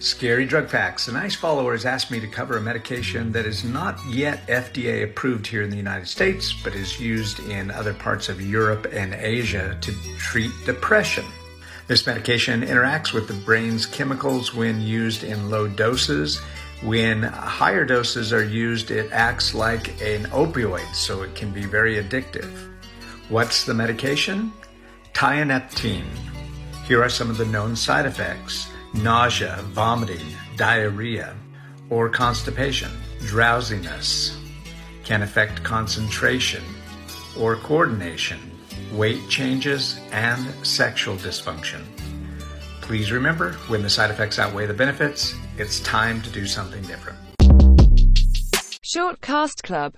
Scary Drug Facts. A nice follower has asked me to cover a medication that is not yet FDA approved here in the United States, but is used in other parts of Europe and Asia to treat depression. This medication interacts with the brain's chemicals when used in low doses. When higher doses are used, it acts like an opioid, so it can be very addictive. What's the medication? Tianeptine. Here are some of the known side effects nausea, vomiting, diarrhea, or constipation, drowsiness, can affect concentration or coordination, weight changes, and sexual dysfunction. Please remember when the side effects outweigh the benefits, it's time to do something different. Short Cast Club